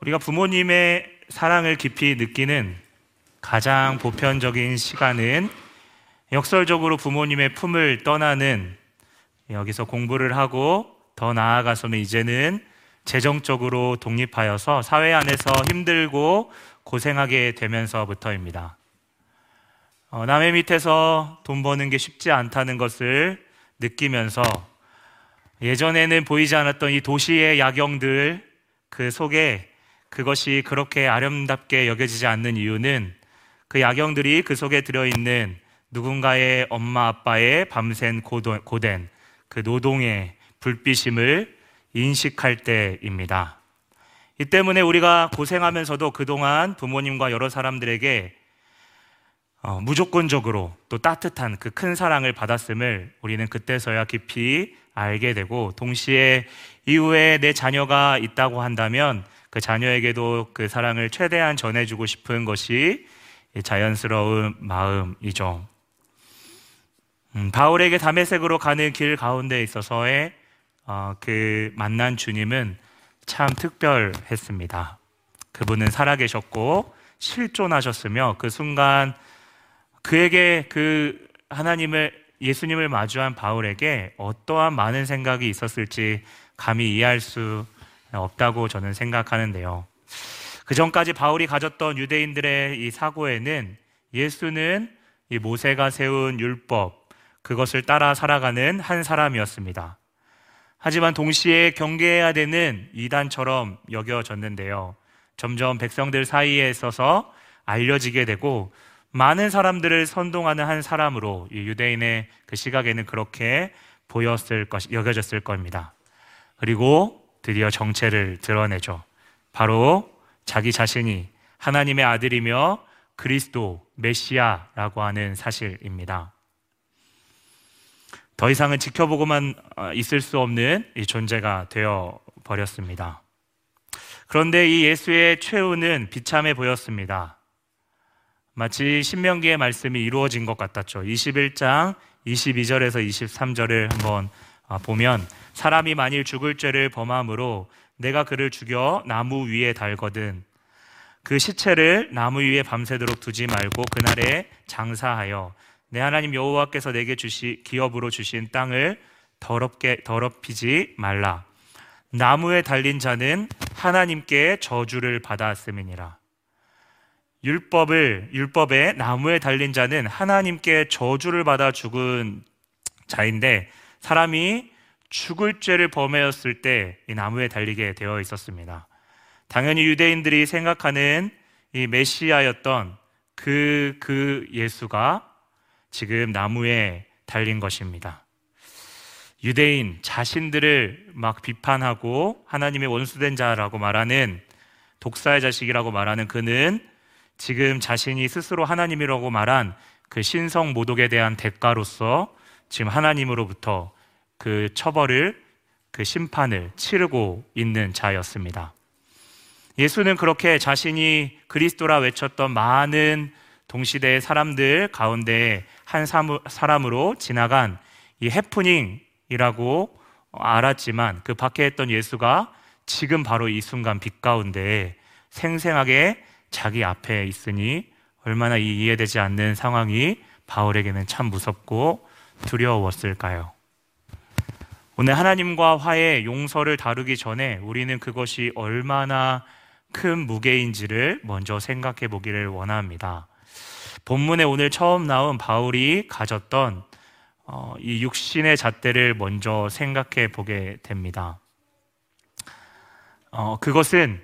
우리가 부모님의 사랑을 깊이 느끼는 가장 보편적인 시간은 역설적으로 부모님의 품을 떠나는 여기서 공부를 하고 더 나아가서는 이제는 재정적으로 독립하여서 사회 안에서 힘들고 고생하게 되면서부터입니다. 어, 남의 밑에서 돈 버는 게 쉽지 않다는 것을 느끼면서 예전에는 보이지 않았던 이 도시의 야경들 그 속에 그것이 그렇게 아름답게 여겨지지 않는 이유는 그 야경들이 그 속에 들어있는 누군가의 엄마 아빠의 밤샘 고된 그 노동의 불빛임을 인식할 때입니다. 이 때문에 우리가 고생하면서도 그동안 부모님과 여러 사람들에게 어, 무조건적으로 또 따뜻한 그 큰 사랑을 받았음을 우리는 그때서야 깊이 알게 되고 동시에 이후에 내 자녀가 있다고 한다면 그 자녀에게도 그 사랑을 최대한 전해주고 싶은 것이 자연스러운 마음이죠. 음, 바울에게 담에색으로 가는 길 가운데 있어서의 어, 그 만난 주님은 참 특별했습니다. 그분은 살아계셨고 실존하셨으며 그 순간 그에게 그 하나님을 예수님을 마주한 바울에게 어떠한 많은 생각이 있었을지 감히 이해할 수 없다고 저는 생각하는데요. 그 전까지 바울이 가졌던 유대인들의 이 사고에는 예수는 이 모세가 세운 율법, 그것을 따라 살아가는 한 사람이었습니다. 하지만 동시에 경계해야 되는 이단처럼 여겨졌는데요. 점점 백성들 사이에 있어서 알려지게 되고 많은 사람들을 선동하는 한 사람으로 유대인의 그 시각에는 그렇게 보였을 것, 여겨졌을 겁니다. 그리고 드디어 정체를 드러내죠. 바로 자기 자신이 하나님의 아들이며 그리스도, 메시아라고 하는 사실입니다. 더 이상은 지켜보고만 어, 있을 수 없는 이 존재가 되어 버렸습니다. 그런데 이 예수의 최후는 비참해 보였습니다. 마치 신명기의 말씀이 이루어진 것 같았죠. 21장 22절에서 23절을 한번 아, 보면 사람이 만일 죽을 죄를 범함으로 내가 그를 죽여 나무 위에 달거든 그 시체를 나무 위에 밤새도록 두지 말고 그날에 장사하여 내 하나님 여호와께서 내게 주시 기업으로 주신 땅을 더럽게 더럽히지 말라. 나무에 달린 자는 하나님께 저주를 받았음이니라. 율법을 율법에 나무에 달린 자는 하나님께 저주를 받아 죽은 자인데 사람이 죽을 죄를 범하였을 때 이 나무에 달리게 되어 있었습니다. 당연히 유대인들이 생각하는 이 메시아였던 그, 그 예수가 지금 나무에 달린 것입니다. 유대인 자신들을 막 비판하고 하나님의 원수된 자라고 말하는 독사의 자식이라고 말하는 그는 지금 자신이 스스로 하나님이라고 말한 그 신성 모독에 대한 대가로서 지금 하나님으로부터 그 처벌을 그 심판을 치르고 있는 자였습니다. 예수는 그렇게 자신이 그리스도라 외쳤던 많은 동시대의 사람들 가운데 한 사람으로 지나간 이 해프닝이라고 알았지만 그 밖에 했던 예수가 지금 바로 이 순간 빛 가운데 생생하게 자기 앞에 있으니 얼마나 이해되지 않는 상황이 바울에게는 참 무섭고 두려웠을까요? 오늘 하나님과 화해, 용서를 다루기 전에 우리는 그것이 얼마나 큰 무게인지를 먼저 생각해 보기를 원합니다. 본문에 오늘 처음 나온 바울이 가졌던 어, 이 육신의 잣대를 먼저 생각해 보게 됩니다. 어, 그것은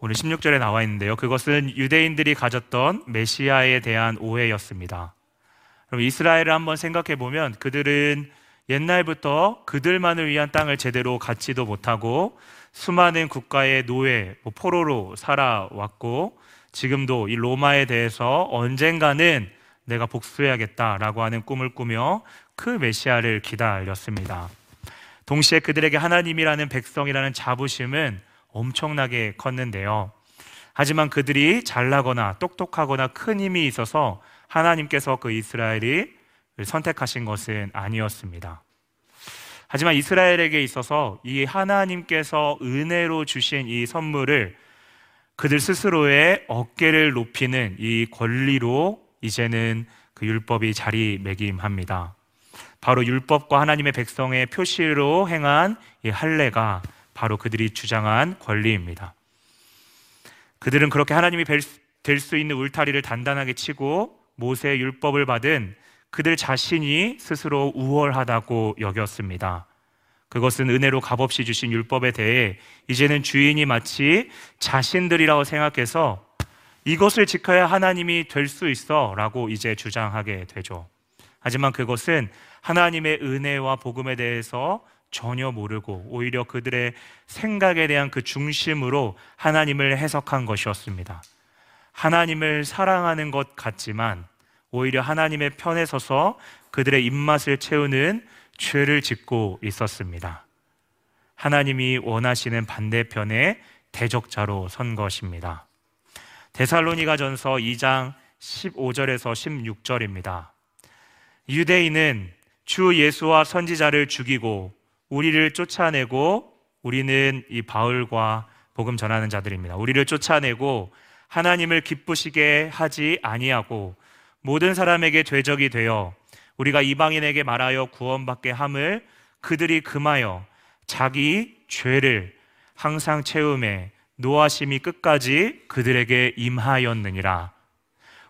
오늘 16절에 나와 있는데요. 그것은 유대인들이 가졌던 메시아에 대한 오해였습니다. 그럼 이스라엘을 한번 생각해 보면 그들은 옛날부터 그들만을 위한 땅을 제대로 갖지도 못하고 수많은 국가의 노예, 뭐 포로로 살아왔고 지금도 이 로마에 대해서 언젠가는 내가 복수해야겠다라고 하는 꿈을 꾸며 그 메시아를 기다렸습니다. 동시에 그들에게 하나님이라는 백성이라는 자부심은 엄청나게 컸는데요. 하지만 그들이 잘나거나 똑똑하거나 큰 힘이 있어서 하나님께서 그 이스라엘이 선택하신 것은 아니었습니다. 하지만 이스라엘에게 있어서 이 하나님께서 은혜로 주신 이 선물을 그들 스스로의 어깨를 높이는 이 권리로 이제는 그 율법이 자리매김합니다. 바로 율법과 하나님의 백성의 표시로 행한 이 할례가 바로 그들이 주장한 권리입니다. 그들은 그렇게 하나님이 될 수 있는 울타리를 단단하게 치고 모세의 율법을 받은 그들 자신이 스스로 우월하다고 여겼습니다. 그것은 은혜로 값없이 주신 율법에 대해 이제는 주인이 마치 자신들이라고 생각해서 이것을 지켜야 하나님이 될 수 있어 라고 이제 주장하게 되죠. 하지만 그것은 하나님의 은혜와 복음에 대해서 전혀 모르고 오히려 그들의 생각에 대한 그 중심으로 하나님을 해석한 것이었습니다. 하나님을 사랑하는 것 같지만 오히려 하나님의 편에 서서 그들의 입맛을 채우는 죄를 짓고 있었습니다. 하나님이 원하시는 반대편의 대적자로 선 것입니다. 데살로니가 전서 2장 15절에서 16절입니다. 유대인은 주 예수와 선지자를 죽이고 우리를 쫓아내고 우리는 이 바울과 복음 전하는 자들입니다. 우리를 쫓아내고 하나님을 기쁘시게 하지 아니하고 모든 사람에게 죄적이 되어 우리가 이방인에게 말하여 구원받게 함을 그들이 금하여 자기 죄를 항상 채움에 노하심이 끝까지 그들에게 임하였느니라.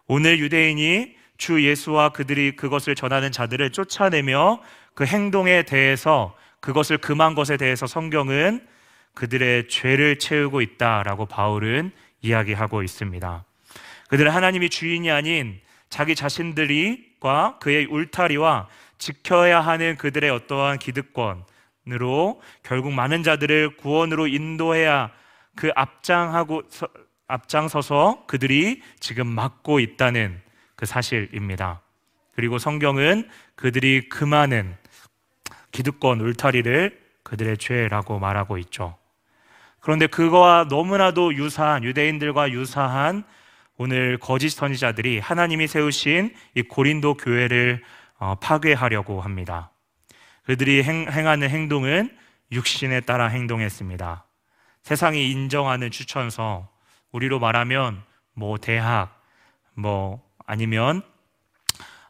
오늘 유대인이 주 예수와 그들이 그것을 전하는 자들을 쫓아내며 그 행동에 대해서 그것을 금한 것에 대해서 성경은 그들의 죄를 채우고 있다라고 바울은 이야기하고 있습니다. 그들은 하나님이 주인이 아닌 자기 자신들이과 그의 울타리와 지켜야 하는 그들의 어떠한 기득권으로 결국 많은 자들을 구원으로 인도해야 그 앞장하고 앞장서서 그들이 지금 막고 있다는 그 사실입니다. 그리고 성경은 그들이 금하는 기득권 울타리를 그들의 죄라고 말하고 있죠. 그런데 그거와 너무나도 유사한 유대인들과 유사한 오늘 거짓 선지자들이 하나님이 세우신 이 고린도 교회를 어, 파괴하려고 합니다. 그들이 행, 하는 행동은 육신에 따라 행동했습니다. 세상이 인정하는 추천서, 우리로 말하면 뭐 대학, 뭐 아니면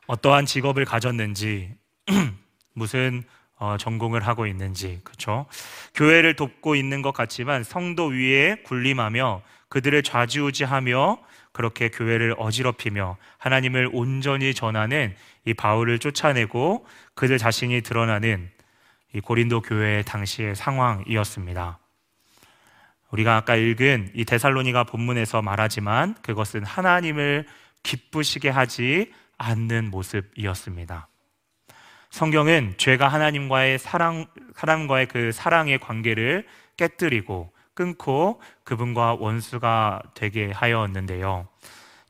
어떠한 직업을 가졌는지, 무슨 어, 전공을 하고 있는지, 그렇죠? 교회를 돕고 있는 것 같지만 성도 위에 군림하며 그들을 좌지우지하며 그렇게 교회를 어지럽히며 하나님을 온전히 전하는 이 바울을 쫓아내고 그들 자신이 드러나는 이 고린도 교회의 당시의 상황이었습니다. 우리가 아까 읽은 이 데살로니가 본문에서 말하지만 그것은 하나님을 기쁘시게 하지 않는 모습이었습니다. 성경은 죄가 하나님과의 사랑, 사람과의 그 사랑의 관계를 깨뜨리고 끊고 그분과 원수가 되게 하였는데요.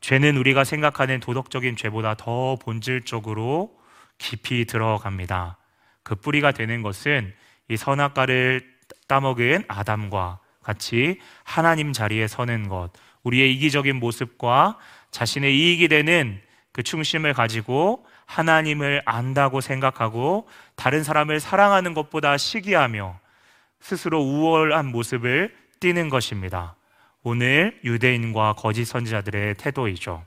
죄는 우리가 생각하는 도덕적인 죄보다 더 본질적으로 깊이 들어갑니다. 그 뿌리가 되는 것은 이 선악과를 따먹은 아담과 같이 하나님 자리에 서는 것, 우리의 이기적인 모습과 자신의 이익이 되는 그 충심을 가지고 하나님을 안다고 생각하고 다른 사람을 사랑하는 것보다 시기하며 스스로 우월한 모습을 띠는 것입니다. 오늘 유대인과 거짓 선지자들의 태도이죠.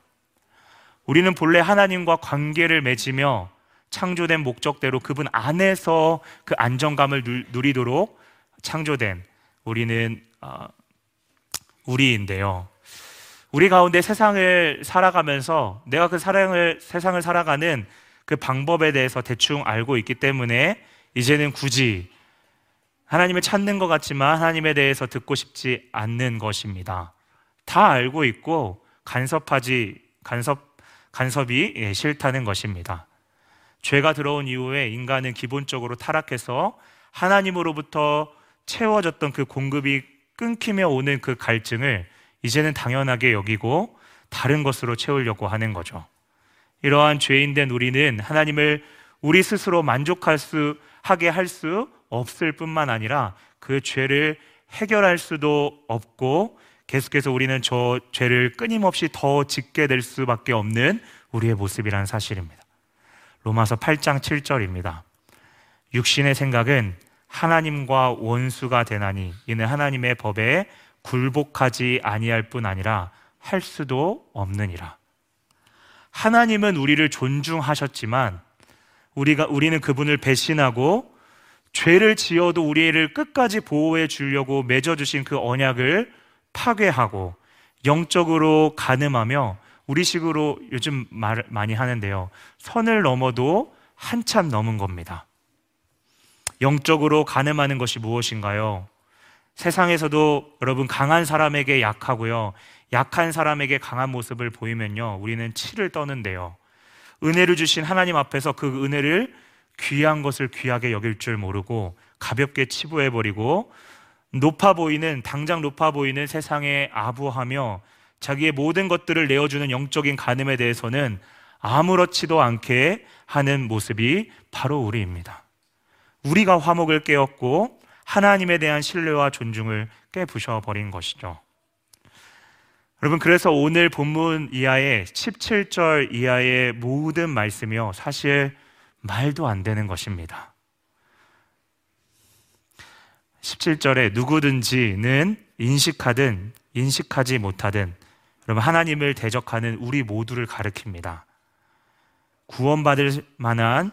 우리는 본래 하나님과 관계를 맺으며 창조된 목적대로 그분 안에서 그 안정감을 누리도록 창조된 우리는 어, 우리인데요. 우리 가운데 세상을 살아가면서 내가 그 사랑을, 세상을 살아가는 그 방법에 대해서 대충 알고 있기 때문에 이제는 굳이 하나님을 찾는 것 같지만 하나님에 대해서 듣고 싶지 않는 것입니다. 다 알고 있고 간섭하지, 간섭, 간섭이 예, 싫다는 것입니다. 죄가 들어온 이후에 인간은 기본적으로 타락해서 하나님으로부터 채워졌던 그 공급이 끊기며 오는 그 갈증을 이제는 당연하게 여기고 다른 것으로 채우려고 하는 거죠. 이러한 죄인된 우리는 하나님을 우리 스스로 만족할 수 하게 할 수 없을 뿐만 아니라 그 죄를 해결할 수도 없고 계속해서 우리는 저 죄를 끊임없이 더 짓게 될 수밖에 없는 우리의 모습이라는 사실입니다. 로마서 8장 7절입니다. 육신의 생각은 하나님과 원수가 되나니 이는 하나님의 법에 굴복하지 아니할 뿐 아니라 할 수도 없느니라. 하나님은 우리를 존중하셨지만 우리가 우리는 그분을 배신하고 죄를 지어도 우리를 끝까지 보호해 주려고 맺어 주신 그 언약을 파괴하고 영적으로 가늠하며 우리식으로 요즘 말 많이 하는데요. 선을 넘어도 한참 넘은 겁니다. 영적으로 가늠하는 것이 무엇인가요? 세상에서도 여러분 강한 사람에게 약하고요. 약한 사람에게 강한 모습을 보이면요. 우리는 치를 떠는데요. 은혜를 주신 하나님 앞에서 그 은혜를 귀한 것을 귀하게 여길 줄 모르고 가볍게 치부해 버리고 높아 보이는, 당장 높아 보이는 세상에 아부하며 자기의 모든 것들을 내어주는 영적인 가늠에 대해서는 아무렇지도 않게 하는 모습이 바로 우리입니다. 우리가 화목을 깨었고 하나님에 대한 신뢰와 존중을 깨부셔 버린 것이죠. 여러분, 그래서 오늘 본문 이하의 17절 이하의 모든 말씀이요. 사실 말도 안 되는 것입니다. 17절에 누구든지는 인식하든 인식하지 못하든 여러분 하나님을 대적하는 우리 모두를 가리킵니다. 구원받을 만한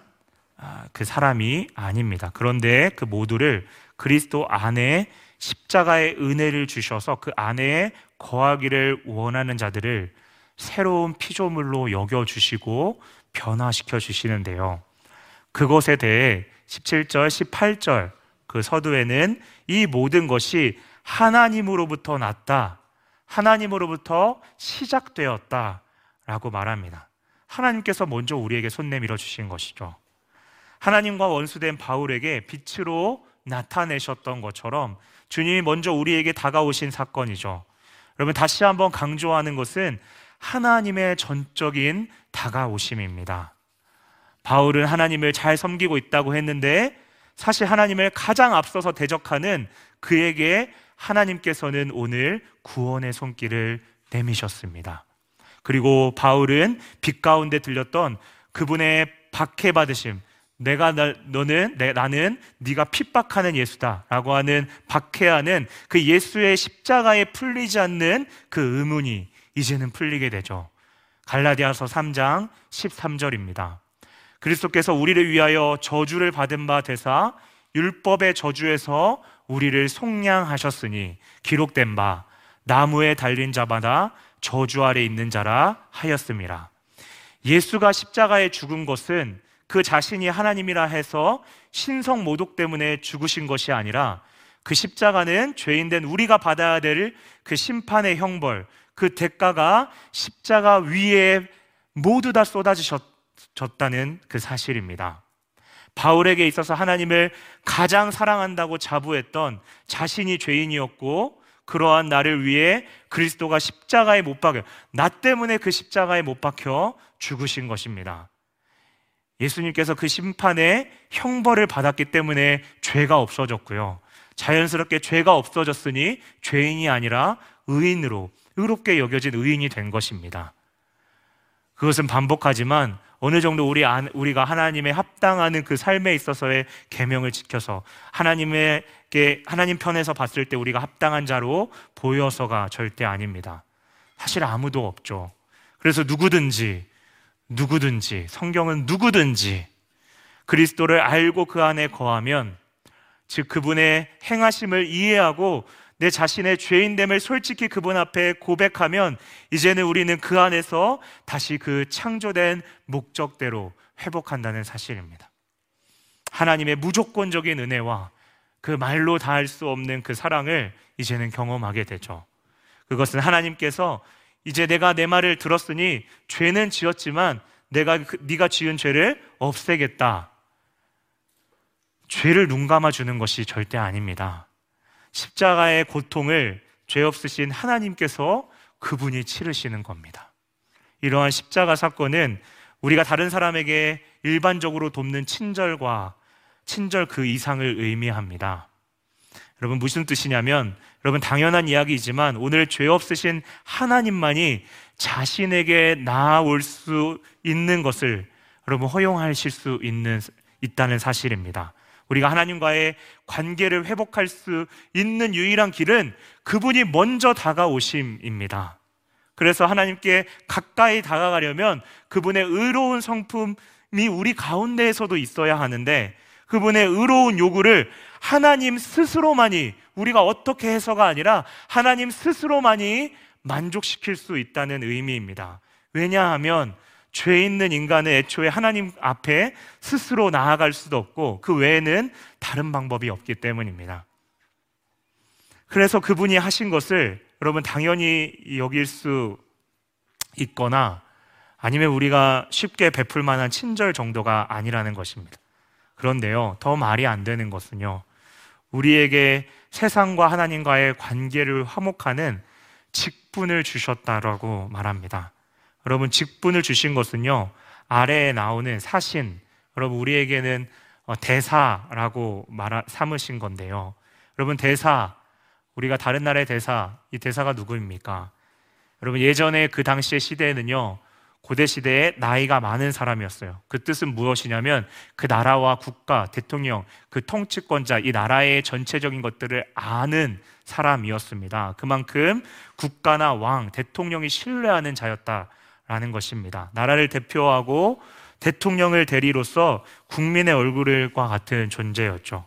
아, 그 사람이 아닙니다. 그런데 그 모두를 그리스도 안에 십자가의 은혜를 주셔서 그 안에 거하기를 원하는 자들을 새로운 피조물로 여겨 주시고 변화시켜 주시는데요. 그것에 대해 17절, 18절 그 서두에는 이 모든 것이 하나님으로부터 났다. 하나님으로부터 시작되었다. 라고 말합니다. 하나님께서 먼저 우리에게 손 내밀어 주신 것이죠. 하나님과 원수된 바울에게 빛으로 나타내셨던 것처럼 주님이 먼저 우리에게 다가오신 사건이죠. 여러분, 다시 한번 강조하는 것은 하나님의 전적인 다가오심입니다. 바울은 하나님을 잘 섬기고 있다고 했는데 사실 하나님을 가장 앞서서 대적하는 그에게 하나님께서는 오늘 구원의 손길을 내미셨습니다. 그리고 바울은 빛 가운데 들렸던 그분의 박해받으심, 내가 나, 너는 내, 나는 네가 핍박하는 예수다라고 하는 박해하는 그 예수의 십자가에 풀리지 않는 그 의문이 이제는 풀리게 되죠. 갈라디아서 3장 13절입니다. 그리스도께서 우리를 위하여 저주를 받은 바 되사 율법의 저주에서 우리를 속량하셨으니 기록된 바 나무에 달린 자마다 저주 아래 있는 자라 하였습니다. 예수가 십자가에 죽은 것은 그 자신이 하나님이라 해서 신성 모독 때문에 죽으신 것이 아니라 그 십자가는 죄인된 우리가 받아야 될 그 심판의 형벌, 그 대가가 십자가 위에 모두 다 쏟아지셨 다는 그 사실입니다. 바울에게 있어서 하나님을 가장 사랑한다고 자부했던 자신이 죄인이었고 그러한 나를 위해 그리스도가 십자가에 못 박혀 나 때문에 그 십자가에 못 박혀 죽으신 것입니다. 예수님께서 그 심판의 형벌을 받았기 때문에 죄가 없어졌고요. 자연스럽게 죄가 없어졌으니 죄인이 아니라 의인으로 의롭게 여겨진 의인이 된 것입니다. 그것은 반복하지만 어느 정도 우리 안, 우리가 하나님의 합당하는 그 삶에 있어서의 계명을 지켜서 하나님에게 하나님 편에서 봤을 때 우리가 합당한 자로 보여서가 절대 아닙니다. 사실 아무도 없죠. 그래서 누구든지 누구든지, 성경은 누구든지 그리스도를 알고 그 안에 거하면 즉 그분의 행하심을 이해하고 내 자신의 죄인됨을 솔직히 그분 앞에 고백하면 이제는 우리는 그 안에서 다시 그 창조된 목적대로 회복한다는 사실입니다. 하나님의 무조건적인 은혜와 그 말로 다할 수 없는 그 사랑을 이제는 경험하게 되죠. 그것은 하나님께서 이제 내가 내 말을 들었으니 죄는 지었지만 내가 그, 네가 지은 죄를 없애겠다. 죄를 눈 감아 주는 것이 절대 아닙니다. 십자가의 고통을 죄 없으신 하나님께서 그분이 치르시는 겁니다. 이러한 십자가 사건은 우리가 다른 사람에게 일반적으로 돕는 친절과 친절 그 이상을 의미합니다. 여러분 무슨 뜻이냐면 여러분 당연한 이야기이지만 오늘 죄 없으신 하나님만이 자신에게 나아올 수 있는 것을 여러분 허용하실 수 있는 있다는 사실입니다. 우리가 하나님과의 관계를 회복할 수 있는 유일한 길은 그분이 먼저 다가오심입니다. 그래서 하나님께 가까이 다가가려면 그분의 의로운 성품이 우리 가운데에서도 있어야 하는데 그분의 의로운 요구를 하나님 스스로만이 우리가 어떻게 해서가 아니라 하나님 스스로만이 만족시킬 수 있다는 의미입니다. 왜냐하면 죄 있는 인간은 애초에 하나님 앞에 스스로 나아갈 수도 없고 그 외에는 다른 방법이 없기 때문입니다. 그래서 그분이 하신 것을 여러분 당연히 여길 수 있거나 아니면 우리가 쉽게 베풀 만한 친절 정도가 아니라는 것입니다. 그런데요, 더 말이 안 되는 것은요, 우리에게 세상과 하나님과의 관계를 화목하는 직분을 주셨다라고 말합니다. 여러분 직분을 주신 것은요 아래에 나오는 사신 여러분 우리에게는 어, 대사라고 말 삼으신 건데요. 여러분 대사 우리가 다른 나라의 대사 이 대사가 누구입니까? 여러분 예전에 그 당시의 시대에는요 고대 시대에 나이가 많은 사람이었어요. 그 뜻은 무엇이냐면 그 나라와 국가, 대통령, 그 통치권자, 이 나라의 전체적인 것들을 아는 사람이었습니다. 그만큼 국가나 왕, 대통령이 신뢰하는 자였다. 라는 것입니다. 나라를 대표하고 대통령을 대리로서 국민의 얼굴과 같은 존재였죠.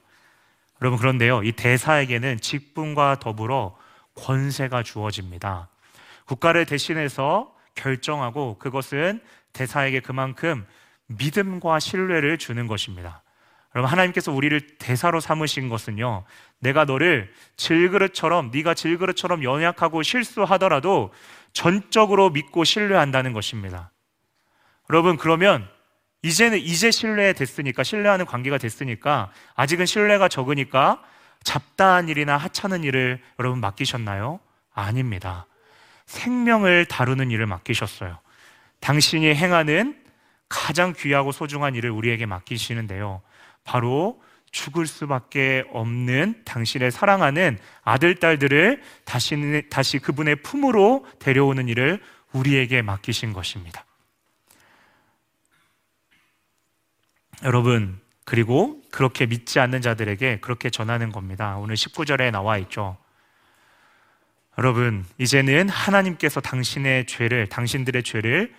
여러분, 그런데요, 이 대사에게는 직분과 더불어 권세가 주어집니다. 국가를 대신해서 결정하고 그것은 대사에게 그만큼 믿음과 신뢰를 주는 것입니다. 여러분 하나님께서 우리를 대사로 삼으신 것은요. 내가 너를 질그릇처럼 네가 질그릇처럼 연약하고 실수하더라도 전적으로 믿고 신뢰한다는 것입니다. 여러분, 그러면 이제는 이제 신뢰됐으니까, 신뢰하는 관계가 됐으니까, 아직은 신뢰가 적으니까 잡다한 일이나 하찮은 일을 여러분 맡기셨나요? 아닙니다. 생명을 다루는 일을 맡기셨어요. 당신이 행하는 가장 귀하고 소중한 일을 우리에게 맡기시는데요. 바로 죽을 수밖에 없는 당신의 사랑하는 아들, 딸들을 다시, 다시 그분의 품으로 데려오는 일을 우리에게 맡기신 것입니다. 여러분, 그리고 그렇게 믿지 않는 자들에게 그렇게 전하는 겁니다. 오늘 19절에 나와 있죠. 여러분, 이제는 하나님께서 당신의 죄를, 당신들의 죄를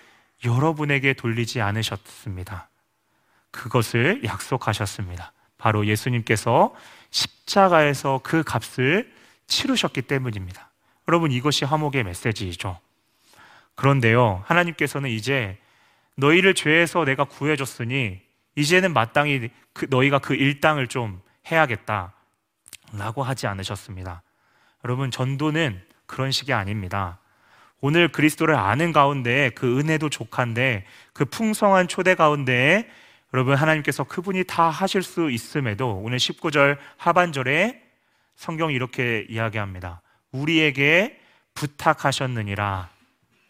여러분에게 돌리지 않으셨습니다. 그것을 약속하셨습니다. 바로 예수님께서 십자가에서 그 값을 치르셨기 때문입니다. 여러분, 이것이 화목의 메시지이죠. 그런데요, 하나님께서는 이제 너희를 죄에서 내가 구해줬으니 이제는 마땅히 그, 너희가 그 일당을 좀 해야겠다. 라고 하지 않으셨습니다. 여러분, 전도는 그런 식이 아닙니다. 오늘 그리스도를 아는 가운데 그 은혜도 족한데 그 풍성한 초대 가운데 여러분 하나님께서 그분이 다 하실 수 있음에도 오늘 19절 하반절에 성경이 이렇게 이야기합니다. 우리에게 부탁하셨느니라.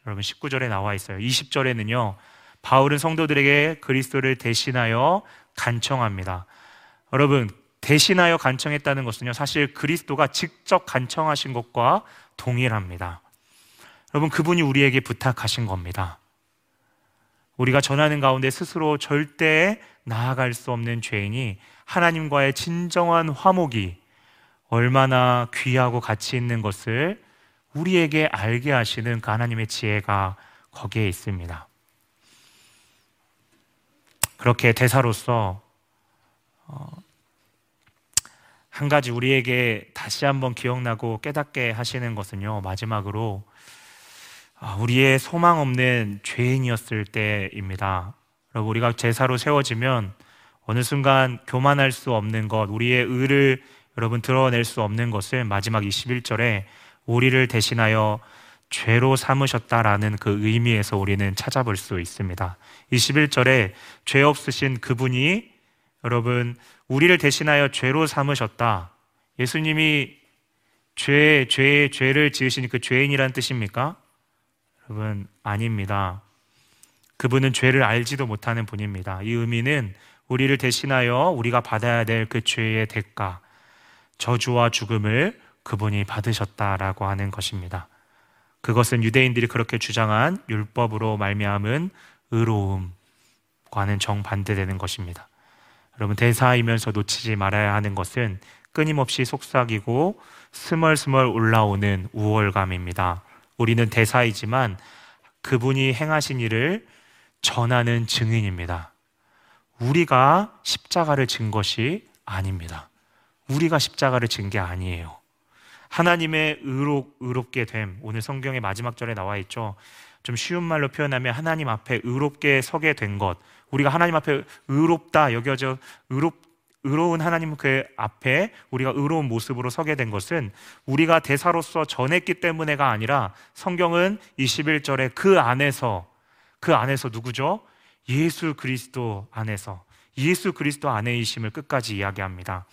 여러분 19절에 나와 있어요. 20절에는요. 바울은 성도들에게 그리스도를 대신하여 간청합니다. 여러분 대신하여 간청했다는 것은요. 사실 그리스도가 직접 간청하신 것과 동일합니다. 여러분 그분이 우리에게 부탁하신 겁니다. 우리가 전하는 가운데 스스로 절대 나아갈 수 없는 죄인이 하나님과의 진정한 화목이 얼마나 귀하고 가치 있는 것을 우리에게 알게 하시는 그 하나님의 지혜가 거기에 있습니다. 그렇게 대사로서 어, 한 가지 우리에게 다시 한번 기억나고 깨닫게 하시는 것은요, 마지막으로 아, 우리의 소망 없는 죄인이었을 때입니다. 여러분, 우리가 제사로 세워지면 어느 순간 교만할 수 없는 것, 우리의 의를 여러분 드러낼 수 없는 것을 마지막 21절에 우리를 대신하여 죄로 삼으셨다라는 그 의미에서 우리는 찾아볼 수 있습니다. 21절에 죄 없으신 그분이 여러분 우리를 대신하여 죄로 삼으셨다. 예수님이 죄, 죄, 죄를 지으신 그 죄인이란 뜻입니까? 여러분, 아닙니다. 그분은 죄를 알지도 못하는 분입니다. 이 의미는 우리를 대신하여 우리가 받아야 될 그 죄의 대가, 저주와 죽음을 그분이 받으셨다라고 하는 것입니다. 그것은 유대인들이 그렇게 주장한 율법으로 말미암은 의로움과는 정반대되는 것입니다. 여러분 대사이면서 놓치지 말아야 하는 것은 끊임없이 속삭이고 스멀스멀 올라오는 우월감입니다. 우리는 대사이지만 그분이 행하신 일을 전하는 증인입니다. 우리가 십자가를 진 것이 아닙니다. 우리가 십자가를 진 게 아니에요. 하나님의 의롭, 의롭게 됨. 오늘 성경의 마지막 절에 나와 있죠. 좀 쉬운 말로 표현하면 하나님 앞에 의롭게 서게 된 것. 우리가 하나님 앞에 의롭다 여겨져 의롭 의로운 하나님 그 앞에 우리가 의로운 모습으로 서게 된 것은 우리가 대사로서 전했기 때문에가 아니라 성경은 21절에 그 안에서 그 안에서 누구죠? 예수 그리스도 안에서 예수 그리스도 안에이심을 끝까지 이야기합니다.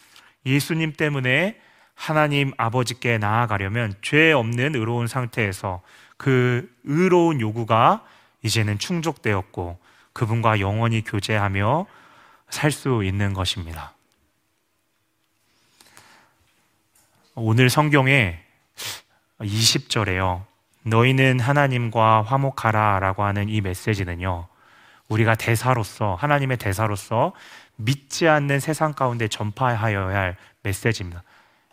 예수님 때문에 하나님 아버지께 나아가려면 죄 없는 의로운 상태에서 그 의로운 요구가 이제는 충족되었고 그분과 영원히 교제하며 살 수 있는 것입니다. 오늘 성경에 20절에요. 너희는 하나님과 화목하라 라고 하는 이 메시지는요. 우리가 대사로서, 하나님의 대사로서 믿지 않는 세상 가운데 전파하여야 할 메시지입니다.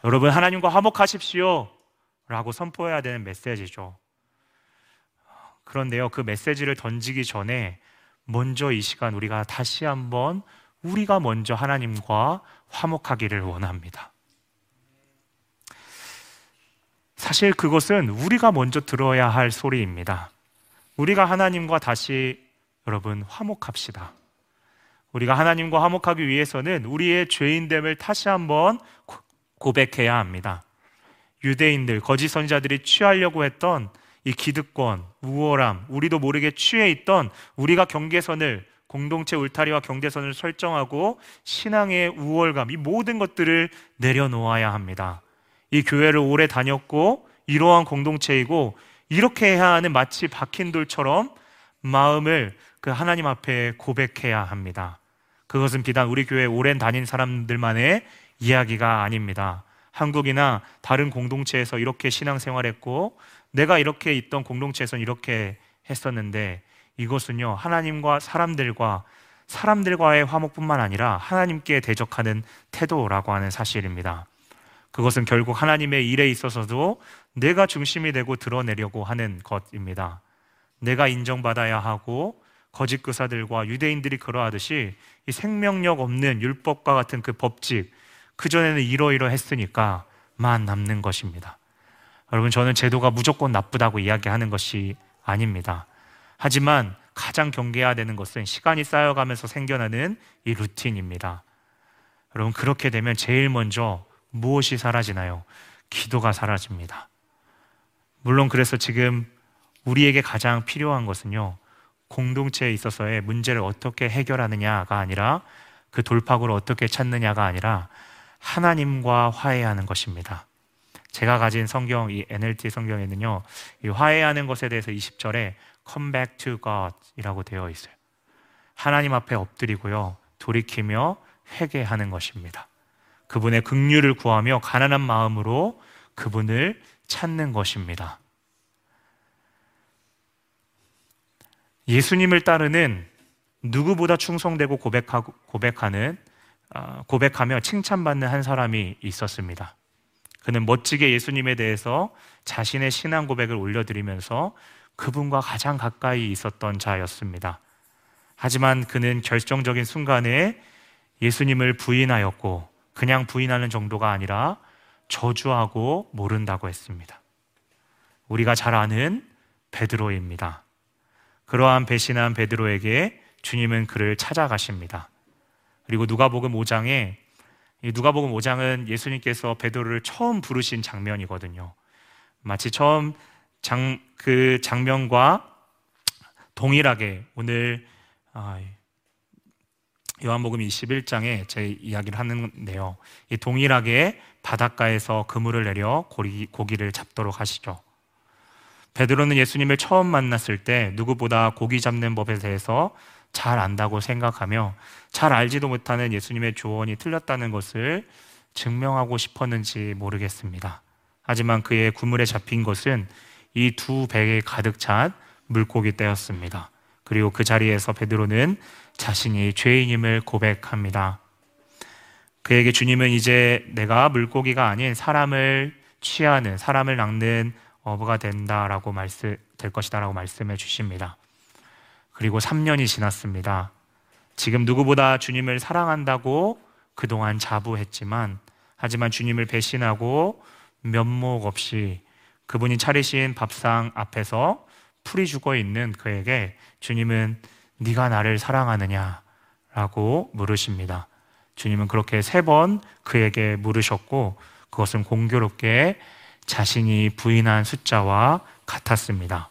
여러분, 하나님과 화목하십시오. 라고 선포해야 되는 메시지죠. 그런데요, 그 메시지를 던지기 전에 먼저 이 시간 우리가 다시 한번 우리가 먼저 하나님과 화목하기를 원합니다. 사실 그것은 우리가 먼저 들어야 할 소리입니다. 우리가 하나님과 다시 여러분 화목합시다. 우리가 하나님과 화목하기 위해서는 우리의 죄인됨을 다시 한번 고백해야 합니다. 유대인들, 거짓 선자들이 취하려고 했던 이 기득권, 우월함, 우리도 모르게 취해 있던 우리가 경계선을 공동체 울타리와 경계선을 설정하고 신앙의 우월감, 이 모든 것들을 내려놓아야 합니다. 이 교회를 오래 다녔고 이러한 공동체이고 이렇게 해야 하는 마치 박힌 돌처럼 마음을 그 하나님 앞에 고백해야 합니다. 그것은 비단 우리 교회 오랜 다닌 사람들만의 이야기가 아닙니다. 한국이나 다른 공동체에서 이렇게 신앙생활했고 내가 이렇게 있던 공동체에서 이렇게 했었는데 이것은요 하나님과 사람들과 사람들과의 화목뿐만 아니라 하나님께 대적하는 태도라고 하는 사실입니다. 그것은 결국 하나님의 일에 있어서도 내가 중심이 되고 드러내려고 하는 것입니다. 내가 인정받아야 하고 거짓 교사들과 유대인들이 그러하듯이 이 생명력 없는 율법과 같은 그 법칙 그 전에는 이러이러했으니까만 남는 것입니다. 여러분 저는 제도가 무조건 나쁘다고 이야기하는 것이 아닙니다. 하지만 가장 경계해야 되는 것은 시간이 쌓여가면서 생겨나는 이 루틴입니다. 여러분 그렇게 되면 제일 먼저 무엇이 사라지나요? 기도가 사라집니다. 물론 그래서 지금 우리에게 가장 필요한 것은요. 공동체에 있어서의 문제를 어떻게 해결하느냐가 아니라 그 돌파구를 어떻게 찾느냐가 아니라 하나님과 화해하는 것입니다. 제가 가진 성경, 이 NLT 성경에는요, 이 화해하는 것에 대해서 20절에 come back to God 이라고 되어 있어요. 하나님 앞에 엎드리고요, 돌이키며 회개하는 것입니다. 그분의 긍휼을 구하며 가난한 마음으로 그분을 찾는 것입니다. 예수님을 따르는 누구보다 충성되고 고백하고, 고백하는 아, 고백하며 칭찬받는 한 사람이 있었습니다. 그는 멋지게 예수님에 대해서 자신의 신앙 고백을 올려드리면서 그분과 가장 가까이 있었던 자였습니다. 하지만 그는 결정적인 순간에 예수님을 부인하였고 그냥 부인하는 정도가 아니라 저주하고 모른다고 했습니다. 우리가 잘 아는 베드로입니다. 그러한 배신한 베드로에게 주님은 그를 찾아가십니다. 그리고 누가복음 5장에 누가복음 5장은 예수님께서 베드로를 처음 부르신 장면이거든요. 마치 처음 장, 그 장면과 동일하게 오늘 아, 요한복음 21장에 제 이야기를 하는데요. 이 동일하게 바닷가에서 그물을 내려 고기, 고기를 잡도록 하시죠. 베드로는 예수님을 처음 만났을 때 누구보다 고기 잡는 법에 대해서 잘 안다고 생각하며 잘 알지도 못하는 예수님의 조언이 틀렸다는 것을 증명하고 싶었는지 모르겠습니다. 하지만 그의 구물에 잡힌 것은 이 두 배에 가득 찬 물고기 떼였습니다. 그리고 그 자리에서 베드로는 자신이 죄인임을 고백합니다. 그에게 주님은 이제 내가 물고기가 아닌 사람을 취하는 사람을 낚는 어부가 된다라고 말씀 될 것이다라고 말씀해 주십니다. 그리고 3년이 지났습니다. 지금 누구보다 주님을 사랑한다고 그동안 자부했지만 하지만 주님을 배신하고 면목 없이 그분이 차리신 밥상 앞에서 풀이 죽어 있는 그에게 주님은 네가 나를 사랑하느냐라고 물으십니다. 주님은 그렇게 세 번 그에게 물으셨고 그것은 공교롭게 자신이 부인한 숫자와 같았습니다.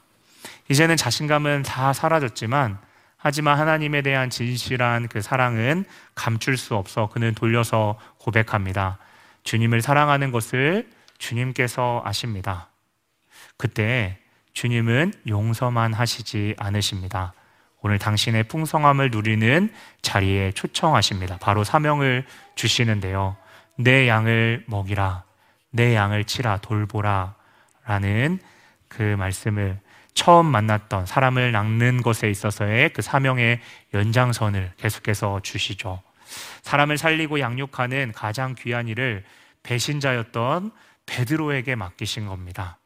이제는 자신감은 다 사라졌지만 하지만 하나님에 대한 진실한 그 사랑은 감출 수 없어 그는 돌려서 고백합니다. 주님을 사랑하는 것을 주님께서 아십니다. 그때 주님은 용서만 하시지 않으십니다. 오늘 당신의 풍성함을 누리는 자리에 초청하십니다. 바로 사명을 주시는데요. 내 양을 먹이라, 내 양을 치라, 돌보라 라는 그 말씀을 처음 만났던 사람을 낚는 것에 있어서의 그 사명의 연장선을 계속해서 주시죠. 사람을 살리고 양육하는 가장 귀한 일을 배신자였던 베드로에게 맡기신 겁니다.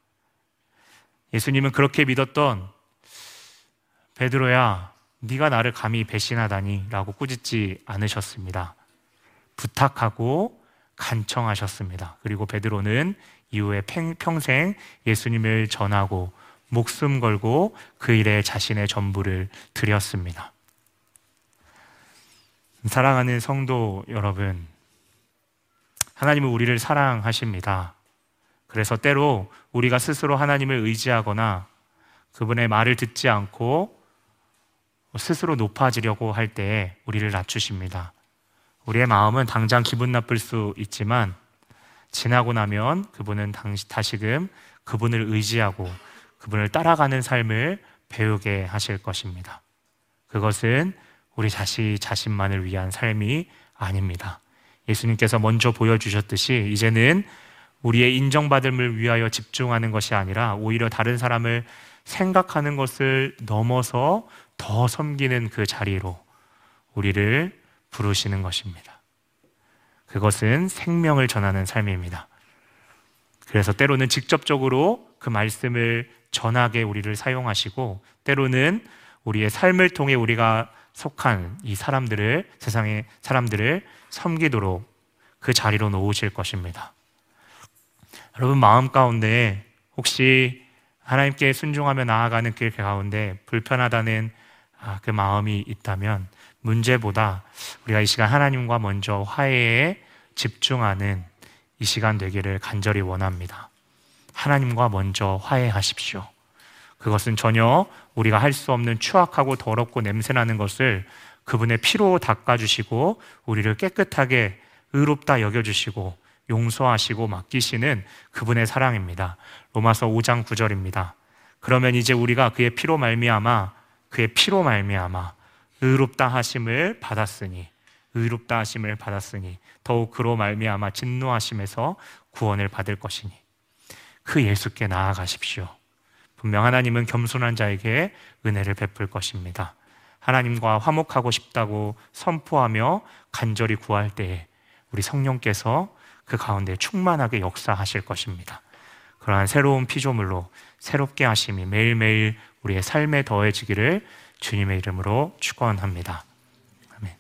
예수님은 그렇게 믿었던 베드로야, 네가 나를 감히 배신하다니라고 꾸짖지 않으셨습니다. 부탁하고 간청하셨습니다. 그리고 베드로는 이후에 평생 예수님을 전하고 목숨 걸고 그 일에 자신의 전부를 드렸습니다. 사랑하는 성도 여러분, 하나님은 우리를 사랑하십니다. 그래서 때로 우리가 스스로 하나님을 의지하거나 그분의 말을 듣지 않고 스스로 높아지려고 할때 우리를 낮추십니다. 우리의 마음은 당장 기분 나쁠 수 있지만 지나고 나면 그분은 다시금 그분을 의지하고 그분을 따라가는 삶을 배우게 하실 것입니다. 그것은 우리 자신 자신만을 위한 삶이 아닙니다. 예수님께서 먼저 보여주셨듯이 이제는 우리의 인정받음을 위하여 집중하는 것이 아니라 오히려 다른 사람을 생각하는 것을 넘어서 더 섬기는 그 자리로 우리를 부르시는 것입니다. 그것은 생명을 전하는 삶입니다. 그래서 때로는 직접적으로 그 말씀을 전하게 우리를 사용하시고 때로는 우리의 삶을 통해 우리가 속한 이 사람들을 세상의 사람들을 섬기도록 그 자리로 놓으실 것입니다. 여러분 마음 가운데 혹시 하나님께 순종하며 나아가는 길 가운데 불편하다는 아, 그 마음이 있다면 문제보다 우리가 이 시간 하나님과 먼저 화해에 집중하는 이 시간 되기를 간절히 원합니다. 하나님과 먼저 화해하십시오. 그것은 전혀 우리가 할 수 없는 추악하고 더럽고 냄새나는 것을 그분의 피로 닦아주시고 우리를 깨끗하게 의롭다 여겨주시고 용서하시고 맡기시는 그분의 사랑입니다. 로마서 5장 9절입니다. 그러면 이제 우리가 그의 피로 말미암아 그의 피로 말미암아 의롭다 하심을 받았으니 의롭다 하심을 받았으니 더욱 그로 말미암아 진노하심에서 구원을 받을 것이니 그 예수께 나아가십시오. 분명 하나님은 겸손한 자에게 은혜를 베풀 것입니다. 하나님과 화목하고 싶다고 선포하며 간절히 구할 때에 우리 성령께서 그 가운데 충만하게 역사하실 것입니다. 그러한 새로운 피조물로 새롭게 하심이 매일매일 우리의 삶에 더해지기를 주님의 이름으로 축원합니다. 아멘.